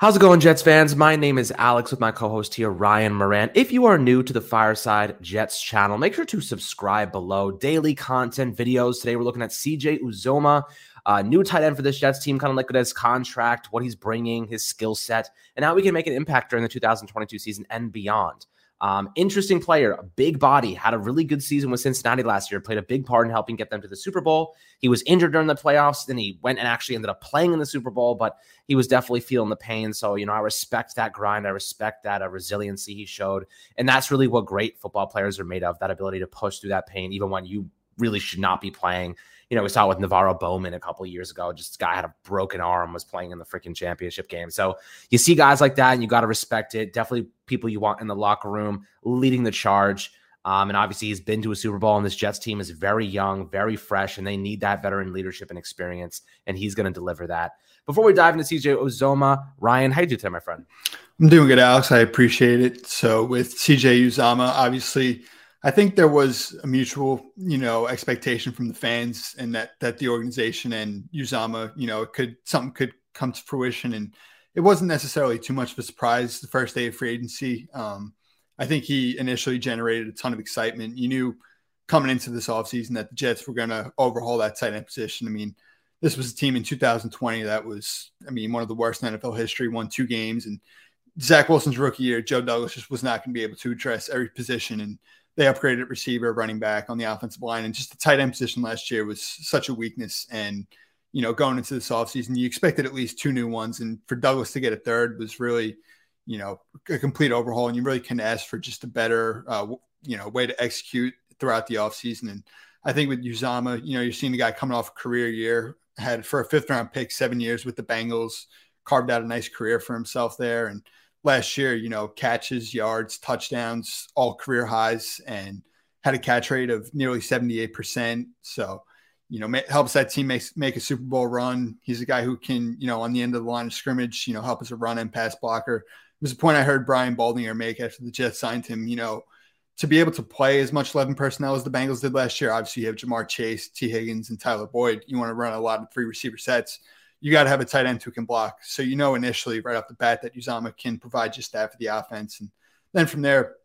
How's it going, Jets fans? My name is Alex with my co host here, Ryan Moran. If you are new to the Fireside Jets channel, make sure to subscribe below. Daily content videos. Today, we're looking at CJ Uzomah, new tight end for this Jets team, kind of look at his contract, what he's bringing, his skill set, and how we can make an impact during the 2022 season and beyond. Um, interesting player, a big body, had a really good season with Cincinnati last year, played a big part in helping get them to the Super Bowl. He was injured during the playoffs, then he went and actually ended up playing in the Super Bowl, but he was definitely feeling the pain. So, you know, I respect that grind. I respect that uh, resiliency he showed. And that's really what great football players are made of that ability to push through that pain, even when you really should not be playing you know, we saw it with NaVorro Bowman a couple years ago. Just guy had a broken arm, was playing in the freaking championship game. So you see guys like that, and you got to respect it. Definitely people you want in the locker room, leading the charge. Um, and obviously, he's been to a Super Bowl, and this Jets team is very young, very fresh, and they need that veteran leadership and experience. And he's going to deliver that. Before we dive into CJ Uzomah, Ryan, how you do today, my friend? I'm doing good, Alex. I appreciate it. So with CJ Uzomah, obviously I think there was a mutual, you know, expectation from the fans and that that the organization and Uzomah, you know, could something could come to fruition. And it wasn't necessarily too much of a surprise the first day of free agency. Um, I think he initially generated a ton of excitement. You knew coming into this offseason that the Jets were going to overhaul that tight end position. I mean, this was a team in 2020 that was, I mean, one of the worst in NFL history, won two games. And Zach Wilson's rookie year, Joe Douglas just was not going to be able to address every position. And they upgraded receiver, running back on the offensive line, and just the tight end position last year was such a weakness. And you know, going into this offseason, you expected at least two new ones, and for Douglas to get a third was really, you know, a complete overhaul. And you really can ask for just a better, uh, you know, way to execute throughout the offseason. And I think with Uzomah, you know, you're seeing the guy coming off a career year, had for a fifth round pick, seven years with the Bengals, carved out a nice career for himself there, and last year, you know, catches, yards, touchdowns, all career highs, and had a catch rate of nearly 78%. So, you know, helps that team make, make a Super Bowl run. He's a guy who can, you know, on the end of the line of scrimmage, you know, help as a run and pass blocker. It was a point I heard Brian Baldinger make after the Jets signed him, you know, to be able to play as much 11 personnel as the Bengals did last year. Obviously, you have Ja'Marr Chase, Tee Higgins, and Tyler Boyd. You want to run a lot of three receiver sets you got to have a tight end who can block. So you know initially right off the bat that Uzomah can provide just that for the offense. And then from there,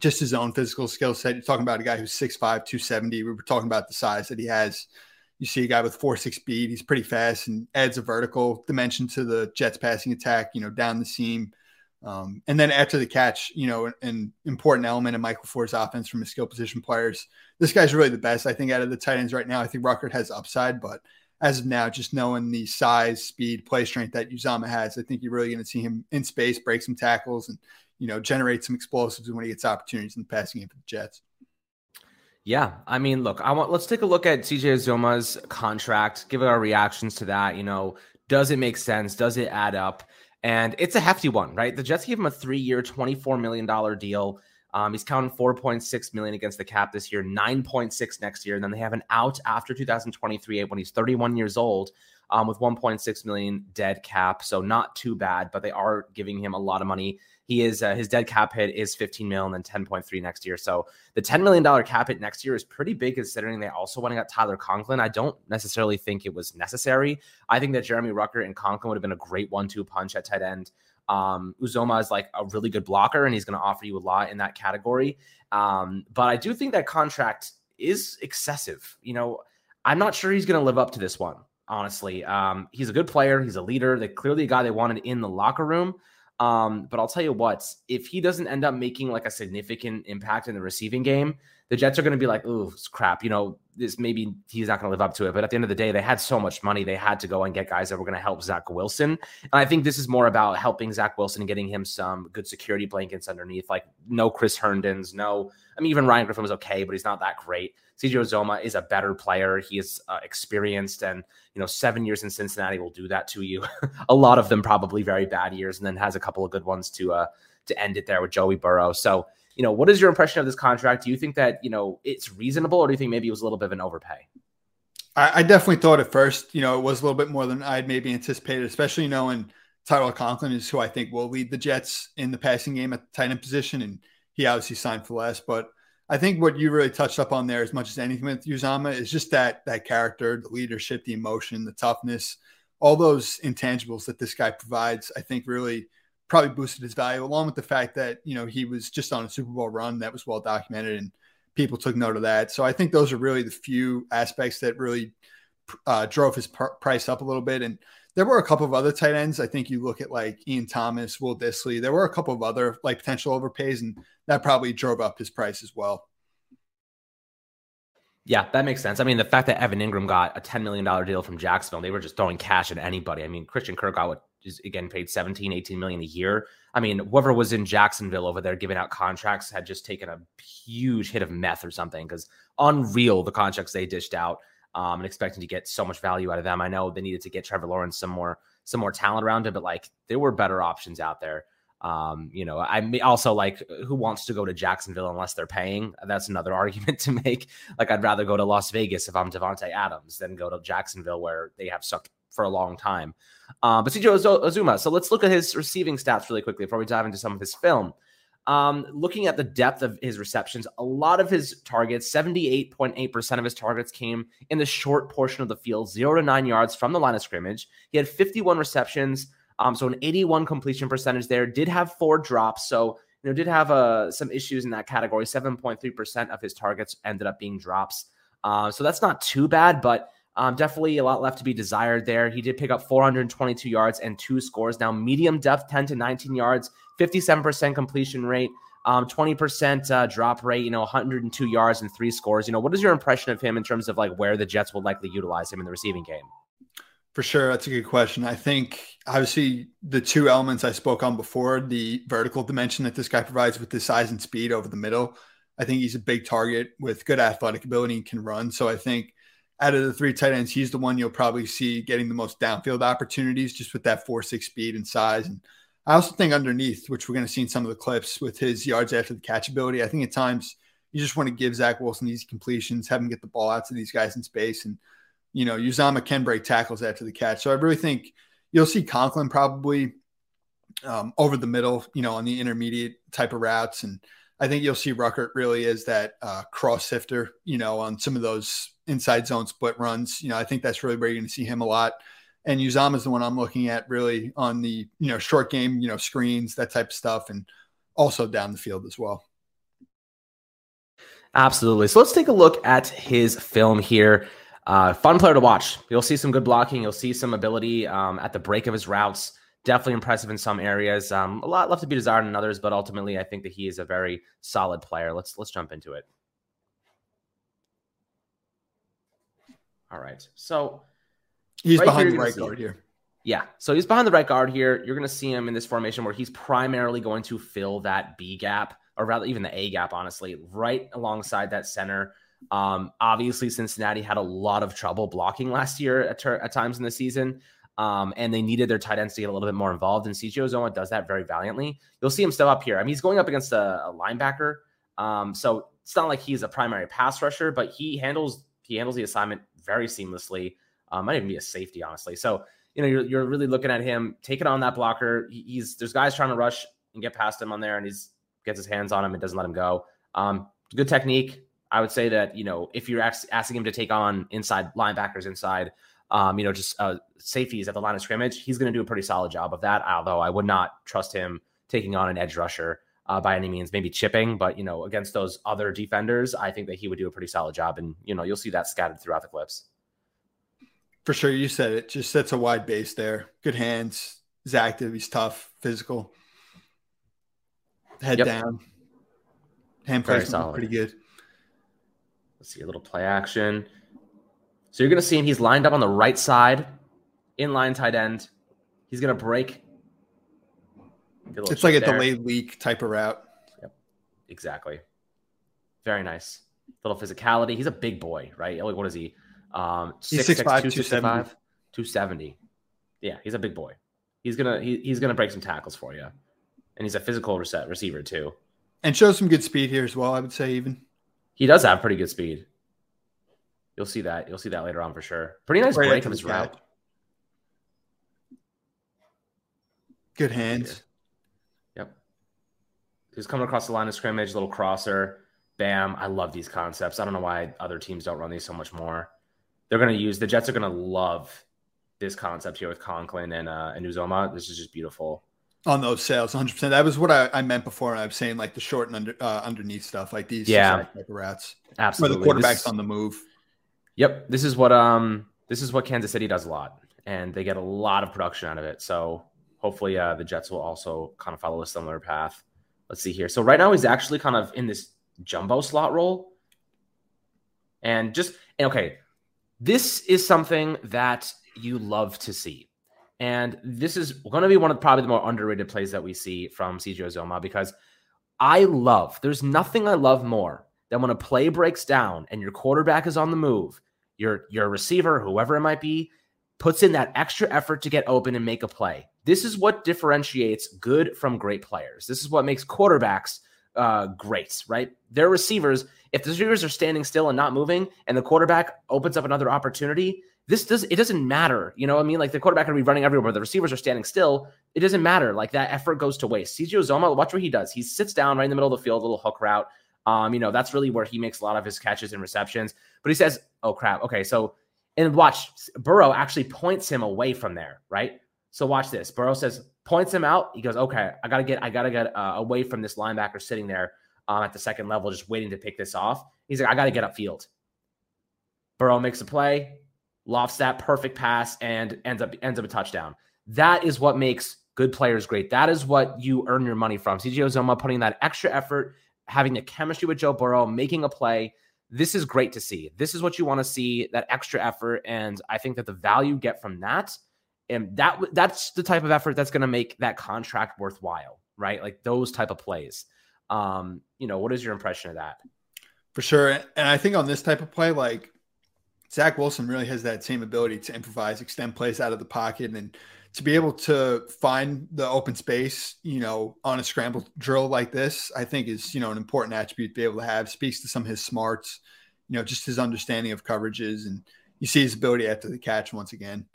just his own physical skill set. You're talking about a guy who's 6'5, 270. We were talking about the size that he has. You see a guy with 4'6 speed. He's pretty fast and adds a vertical dimension to the Jets passing attack, you know, down the seam. Um, and then after the catch, you know, an, an important element of Michael LaFleur's offense from his skill position players. This guy's really the best, I think, out of the tight ends right now. I think Ruckert has upside, but – as of now, just knowing the size, speed, play strength that Uzomah has, I think you're really going to see him in space, break some tackles, and you know generate some explosives when he gets opportunities in the passing game for the Jets. Yeah, I mean, look, I want let's take a look at CJ Uzomah's contract, give our reactions to that. You know, does it make sense? Does it add up? And it's a hefty one, right? The Jets gave him a three-year, $24 million deal. Um, he's counting 4.6 million against the cap this year, 9.6 next year, and then they have an out after 2023 when he's 31 years old. Um, with 1.6 million dead cap, so not too bad, but they are giving him a lot of money. He is uh, his dead cap hit is 15 mil and then 10.3 next year. So the 10 million dollar cap hit next year is pretty big considering they also went and got Tyler Conklin. I don't necessarily think it was necessary. I think that Jeremy Ruckert and Conklin would have been a great one-two punch at tight end. Um, Uzomah is like a really good blocker, and he's going to offer you a lot in that category. Um, but I do think that contract is excessive. You know, I'm not sure he's going to live up to this one. Honestly, um, he's a good player. He's a leader. They clearly a guy they wanted in the locker room. Um, but I'll tell you what, if he doesn't end up making like a significant impact in the receiving game, the Jets are going to be like, "Ooh, crap," you know. This maybe he's not going to live up to it. But at the end of the day, they had so much money, they had to go and get guys that were going to help Zach Wilson. And I think this is more about helping Zach Wilson and getting him some good security blankets underneath. Like no Chris Herndons, no. I mean, even Ryan Griffin was okay, but he's not that great. CJ Uzomah is a better player. He is uh, experienced, and you know, seven years in Cincinnati will do that to you. a lot of them probably very bad years, and then has a couple of good ones to uh to end it there with Joey Burrow. So you know, what is your impression of this contract? Do you think that, you know, it's reasonable or do you think maybe it was a little bit of an overpay? I, I definitely thought at first, you know, it was a little bit more than I'd maybe anticipated, especially you knowing Tyler Conklin is who I think will lead the Jets in the passing game at the tight end position. And he obviously signed for less. But I think what you really touched up on there as much as anything with Uzomah is just that that character, the leadership, the emotion, the toughness. all those intangibles that this guy provides, I think really probably boosted his value, along with the fact that, you know, he was just on a Super Bowl run that was well documented and people took note of that. So I think those are really the few aspects that really uh, drove his pr- price up a little bit. And there were a couple of other tight ends. I think you look at like Ian Thomas, Will Dissly. There were a couple of other like potential overpays, and that probably drove up his price as well. Yeah, that makes sense. I mean, the fact that Evan Engram got a $10 million deal from Jacksonville, they were just throwing cash at anybody. I mean, Christian Kirk got again paid 17, 18 million a year. I mean, whoever was in Jacksonville over there giving out contracts had just taken a huge hit of meth or something because unreal the contracts they dished out um, and expecting to get so much value out of them. I know they needed to get Trevor Lawrence some more some more talent around him, but like there were better options out there. Um, you know, I may also like who wants to go to Jacksonville unless they're paying. That's another argument to make. Like, I'd rather go to Las Vegas if I'm Davante Adams than go to Jacksonville where they have sucked for a long time. Uh, but CJ Uzomah. So let's look at his receiving stats really quickly before we dive into some of his film. Um, looking at the depth of his receptions, a lot of his targets, 78.8% of his targets came in the short portion of the field, zero to nine yards from the line of scrimmage. He had 51 receptions, um, so an 81 completion percentage there. Did have four drops, so you know did have uh, some issues in that category. 7.3% of his targets ended up being drops, uh, so that's not too bad, but um, definitely a lot left to be desired there. He did pick up 422 yards and two scores. Now, medium depth, 10 to 19 yards, 57% completion rate, um, 20% uh, drop rate, you know, 102 yards and three scores. You know, what is your impression of him in terms of like where the Jets will likely utilize him in the receiving game? For sure. That's a good question. I think obviously the two elements I spoke on before the vertical dimension that this guy provides with the size and speed over the middle. I think he's a big target with good athletic ability and can run. So I think out of the three tight ends, he's the one you'll probably see getting the most downfield opportunities just with that four six speed and size. And I also think underneath, which we're going to see in some of the clips with his yards after the catch ability, I think at times you just want to give Zach Wilson easy completions, have him get the ball out to these guys in space. And, you know, Uzomah can break tackles after the catch. So I really think you'll see Conklin probably um, over the middle, you know, on the intermediate type of routes. And I think you'll see Ruckert really is that uh, cross sifter, you know, on some of those inside zone split runs. You know, I think that's really where you're going to see him a lot. And Uzomah is the one I'm looking at really on the, you know, short game, you know, screens, that type of stuff, and also down the field as well. Absolutely. So let's take a look at his film here. Uh, fun player to watch. You'll see some good blocking. You'll see some ability um, at the break of his routes definitely impressive in some areas. Um, a lot left to be desired in others, but ultimately, I think that he is a very solid player. Let's let's jump into it. All right, so he's right behind the right guard here. Yeah, so he's behind the right guard here. You're going to see him in this formation where he's primarily going to fill that B gap, or rather, even the A gap, honestly, right alongside that center. Um, obviously, Cincinnati had a lot of trouble blocking last year at, ter- at times in the season. Um, and they needed their tight ends to get a little bit more involved. And CJ Uzomah does that very valiantly. You'll see him step up here. I mean, he's going up against a, a linebacker. Um, so it's not like he's a primary pass rusher, but he handles he handles the assignment very seamlessly. Um, might even be a safety, honestly. So you know, you're, you're really looking at him taking on that blocker. He's there's guys trying to rush and get past him on there, and he's gets his hands on him and doesn't let him go. Um, good technique. I would say that you know if you're asking him to take on inside linebackers inside, um, you know, just uh, safeties at the line of scrimmage, he's going to do a pretty solid job of that. Although I would not trust him taking on an edge rusher uh, by any means, maybe chipping, but you know, against those other defenders, I think that he would do a pretty solid job. And you know, you'll see that scattered throughout the clips. For sure, you said it. Just sets a wide base there. Good hands. He's active. He's tough. Physical. Head yep. down. Hand placement pretty good. Let's see a little play action. So you're going to see him. He's lined up on the right side, inline tight end. He's going to break. It's like a there. delayed leak type of route. Yep, exactly. Very nice. Little physicality. He's a big boy, right? Like, what is he? Um, he's 6'5", 270. 270. Yeah, he's a big boy. He's gonna he, he's gonna break some tackles for you, and he's a physical reset receiver too. And shows some good speed here as well. I would say even he does have pretty good speed. You'll see that. You'll see that later on for sure. Pretty nice break of his route. Good hands. Yep. He's coming across the line of scrimmage, little crosser. Bam. I love these concepts. I don't know why other teams don't run these so much more. They're going to use the Jets are going to love this concept here with Conklin and uh, and Uzomah. This is just beautiful. On those sales, 100. percent That was what I, I, meant before. I was saying like the short and under uh, underneath stuff, like these yeah type of routes. Absolutely, where the quarterback's this, on the move. Yep, this is what um this is what Kansas City does a lot, and they get a lot of production out of it. So hopefully, uh, the Jets will also kind of follow a similar path. Let's see here. So right now he's actually kind of in this jumbo slot role, and just and okay, this is something that you love to see. And this is going to be one of probably the more underrated plays that we see from CJ Uzomah because I love, there's nothing I love more than when a play breaks down and your quarterback is on the move, your, your receiver, whoever it might be, puts in that extra effort to get open and make a play. This is what differentiates good from great players. This is what makes quarterbacks uh, great, right? Their receivers, if the receivers are standing still and not moving and the quarterback opens up another opportunity, this does it doesn't matter. You know what I mean? Like the quarterback can be running everywhere, the receivers are standing still. It doesn't matter. Like that effort goes to waste. CJ Uzomah, watch what he does. He sits down right in the middle of the field, a little hook route. Um, you know, that's really where he makes a lot of his catches and receptions. But he says, Oh crap. Okay, so and watch Burrow actually points him away from there, right? So watch this. Burrow says, points him out. He goes, okay, I gotta get, I gotta get uh, away from this linebacker sitting there um, at the second level, just waiting to pick this off. He's like, I gotta get upfield. Burrow makes a play lofts that perfect pass and ends up ends up a touchdown. That is what makes good players great. That is what you earn your money from. CJ Uzomah putting that extra effort, having the chemistry with Joe Burrow, making a play. This is great to see. This is what you want to see, that extra effort. And I think that the value get from that, and that that's the type of effort that's going to make that contract worthwhile, right? Like those type of plays. Um, you know, what is your impression of that? For sure. And I think on this type of play, like Zach Wilson really has that same ability to improvise, extend plays out of the pocket, and to be able to find the open space, you know, on a scramble drill like this, I think is, you know, an important attribute to be able to have. Speaks to some of his smarts, you know, just his understanding of coverages, and you see his ability after the catch once again.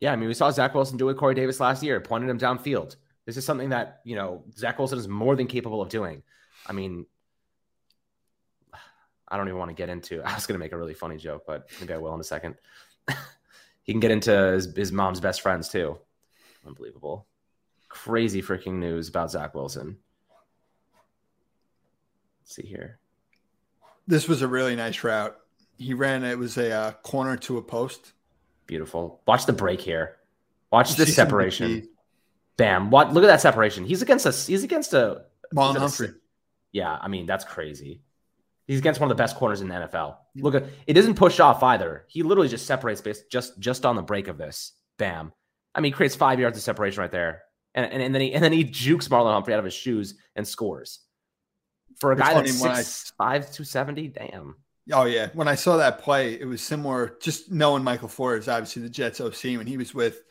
Yeah, I mean, we saw Zach Wilson do it with Corey Davis last year, pointed him downfield. This is something that you know Zach Wilson is more than capable of doing. I mean, I don't even want to get into. I was going to make a really funny joke, but maybe I will in a second. he can get into his, his, mom's best friends too. Unbelievable. Crazy freaking news about Zach Wilson. Let's see here. This was a really nice route. He ran, it was a uh, corner to a post. Beautiful. Watch the break here. Watch this separation. Bam. What look at that separation. He's against us. He's against a Marlon Humphrey. yeah, I mean, that's crazy. He's against one of the best corners in the NFL. Look at it doesn't push off either. He literally just separates based just just on the break of this. Bam. I mean, creates five yards of separation right there. And, and, and then he and then he jukes Marlon Humphrey out of his shoes and scores. For a guy that's six, I, five, 270, damn. Oh yeah. When I saw that play, it was similar, just knowing Michael LaFleur, obviously the Jets OC, when he was with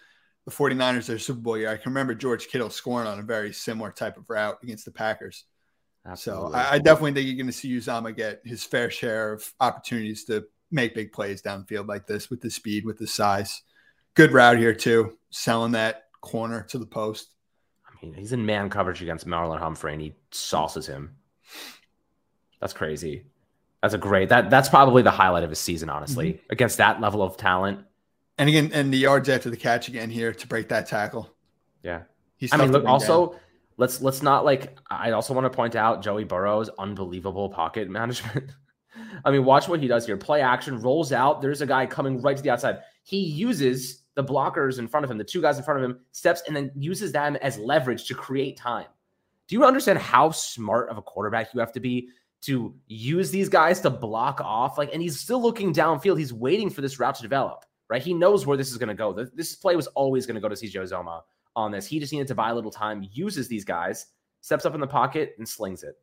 the 49ers their Super Bowl year. I can remember George Kittle scoring on a very similar type of route against the Packers. Absolutely. So I, I, definitely think you're going to see Uzomah get his fair share of opportunities to make big plays downfield like this with the speed, with the size. Good route here too, selling that corner to the post. I mean, he's in man coverage against Marlon Humphrey, and he sauces him. That's crazy. That's a great. That that's probably the highlight of his season, honestly, mm-hmm. against that level of talent. And again, and the yards after the catch again here to break that tackle. Yeah, he's. I mean, look. Also, down let's let's not like I also want to point out Joey Burrow's unbelievable pocket management. I mean, watch what he does here. Play action, rolls out. There's a guy coming right to the outside. He uses the blockers in front of him, the two guys in front of him, steps and then uses them as leverage to create time. Do you understand how smart of a quarterback you have to be to use these guys to block off? Like, and he's still looking downfield. He's waiting for this route to develop, right? He knows where this is going to go. This play was always going to go to CJ Uzomah on this. He just needed to buy a little time, uses these guys, steps up in the pocket, and slings it.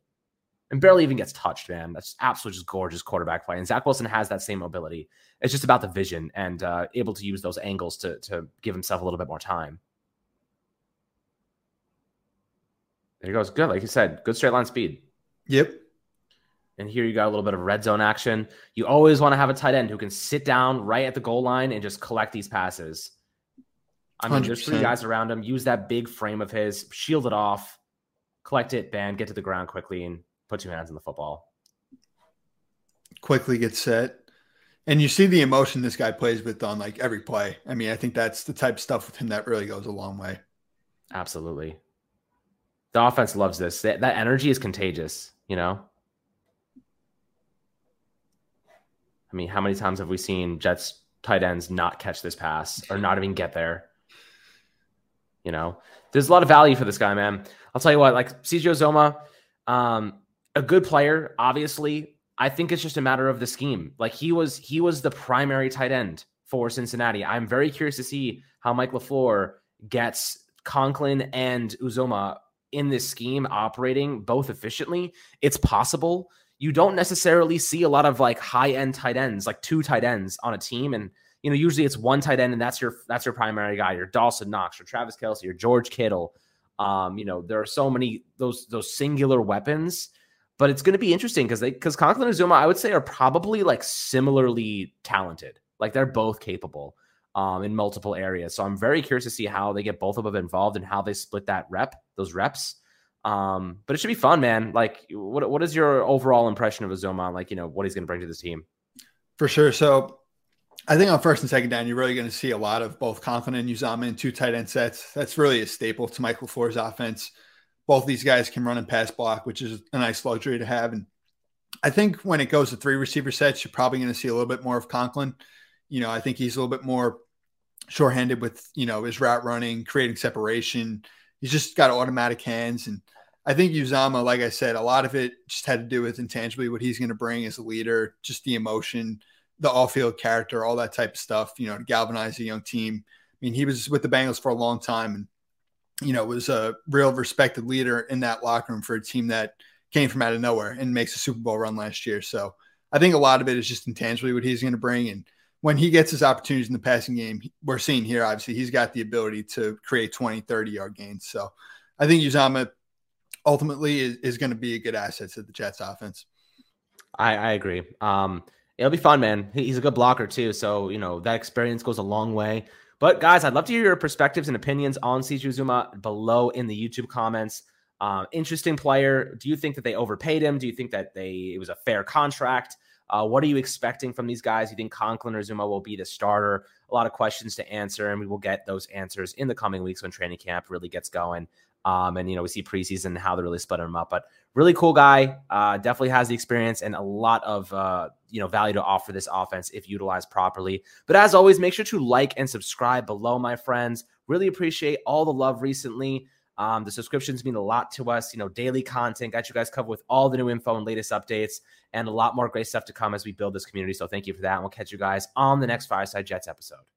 And barely even gets touched, man. That's absolutely just gorgeous quarterback play. And Zach Wilson has that same mobility. It's just about the vision and uh, able to use those angles to, to give himself a little bit more time. There he goes. Good. Like you said, good straight line speed. Yep. And here you got a little bit of red zone action. You always want to have a tight end who can sit down right at the goal line and just collect these passes. I mean, 100%. there's three guys around him. Use that big frame of his, shield it off, collect it, band, get to the ground quickly, and put two hands on the football. Quickly get set. And you see the emotion this guy plays with on like every play. I mean, I think that's the type of stuff with him that really goes a long way. Absolutely. The offense loves this. That, that energy is contagious, you know? I mean, how many times have we seen Jets tight ends not catch this pass or not even get there? You know, there's a lot of value for this guy, man. I'll tell you what, like CJ Uzomah, um, a good player, obviously. I think it's just a matter of the scheme. Like he was, he was the primary tight end for Cincinnati. I'm very curious to see how Mike LaFleur gets Conklin and Uzomah in this scheme operating both efficiently. It's possible. You don't necessarily see a lot of like high end tight ends, like two tight ends on a team. And you know, usually it's one tight end, and that's your that's your primary guy. Your Dawson Knox, your Travis Kelce your George Kittle. Um, you know, there are so many those those singular weapons, but it's going to be interesting because they because Conklin and Uzomah, I would say, are probably like similarly talented. Like they're both capable um, in multiple areas. So I'm very curious to see how they get both of them involved and how they split that rep, those reps. Um, but it should be fun, man. Like, what what is your overall impression of Uzomah? Like, you know, what he's going to bring to this team? For sure. So I think on first and second down, you're really going to see a lot of both Conklin and Uzomah in two tight end sets. That's really a staple to Michael LaFleur's offense. Both these guys can run and pass block, which is a nice luxury to have. And I think when it goes to three receiver sets, you're probably going to see a little bit more of Conklin. You know, I think he's a little bit more shorthanded with, you know, his route running, creating separation. He's just got automatic hands. And I think Uzomah, like I said, a lot of it just had to do with intangibly what he's going to bring as a leader, just the emotion – the off field character, all that type of stuff, you know, to galvanize a young team. I mean, he was with the Bengals for a long time and, you know, was a real respected leader in that locker room for a team that came from out of nowhere and makes a Super Bowl run last year. So I think a lot of it is just intangibly what he's going to bring. And when he gets his opportunities in the passing game, we're seeing here, obviously, he's got the ability to create 20, 30 yard gains. So I think Uzomah ultimately is, is going to be a good asset to the Jets offense. I, I agree. Um, It'll be fun, man. He's a good blocker too, so you know that experience goes a long way. But guys, I'd love to hear your perspectives and opinions on CJ Uzomah below in the YouTube comments. Uh, interesting player. Do you think that they overpaid him? Do you think that they it was a fair contract? Uh, what are you expecting from these guys? You think Conklin or Uzomah will be the starter? A lot of questions to answer, and we will get those answers in the coming weeks when training camp really gets going. Um, and you know, we see preseason how they're really splitting them up. But really cool guy. Uh, definitely has the experience and a lot of uh, you know value to offer this offense if utilized properly. But as always, make sure to like and subscribe below, my friends. Really appreciate all the love recently. Um, the subscriptions mean a lot to us. You know, daily content got you guys covered with all the new info and latest updates, and a lot more great stuff to come as we build this community. So thank you for that. And we'll catch you guys on the next Fireside Jets episode.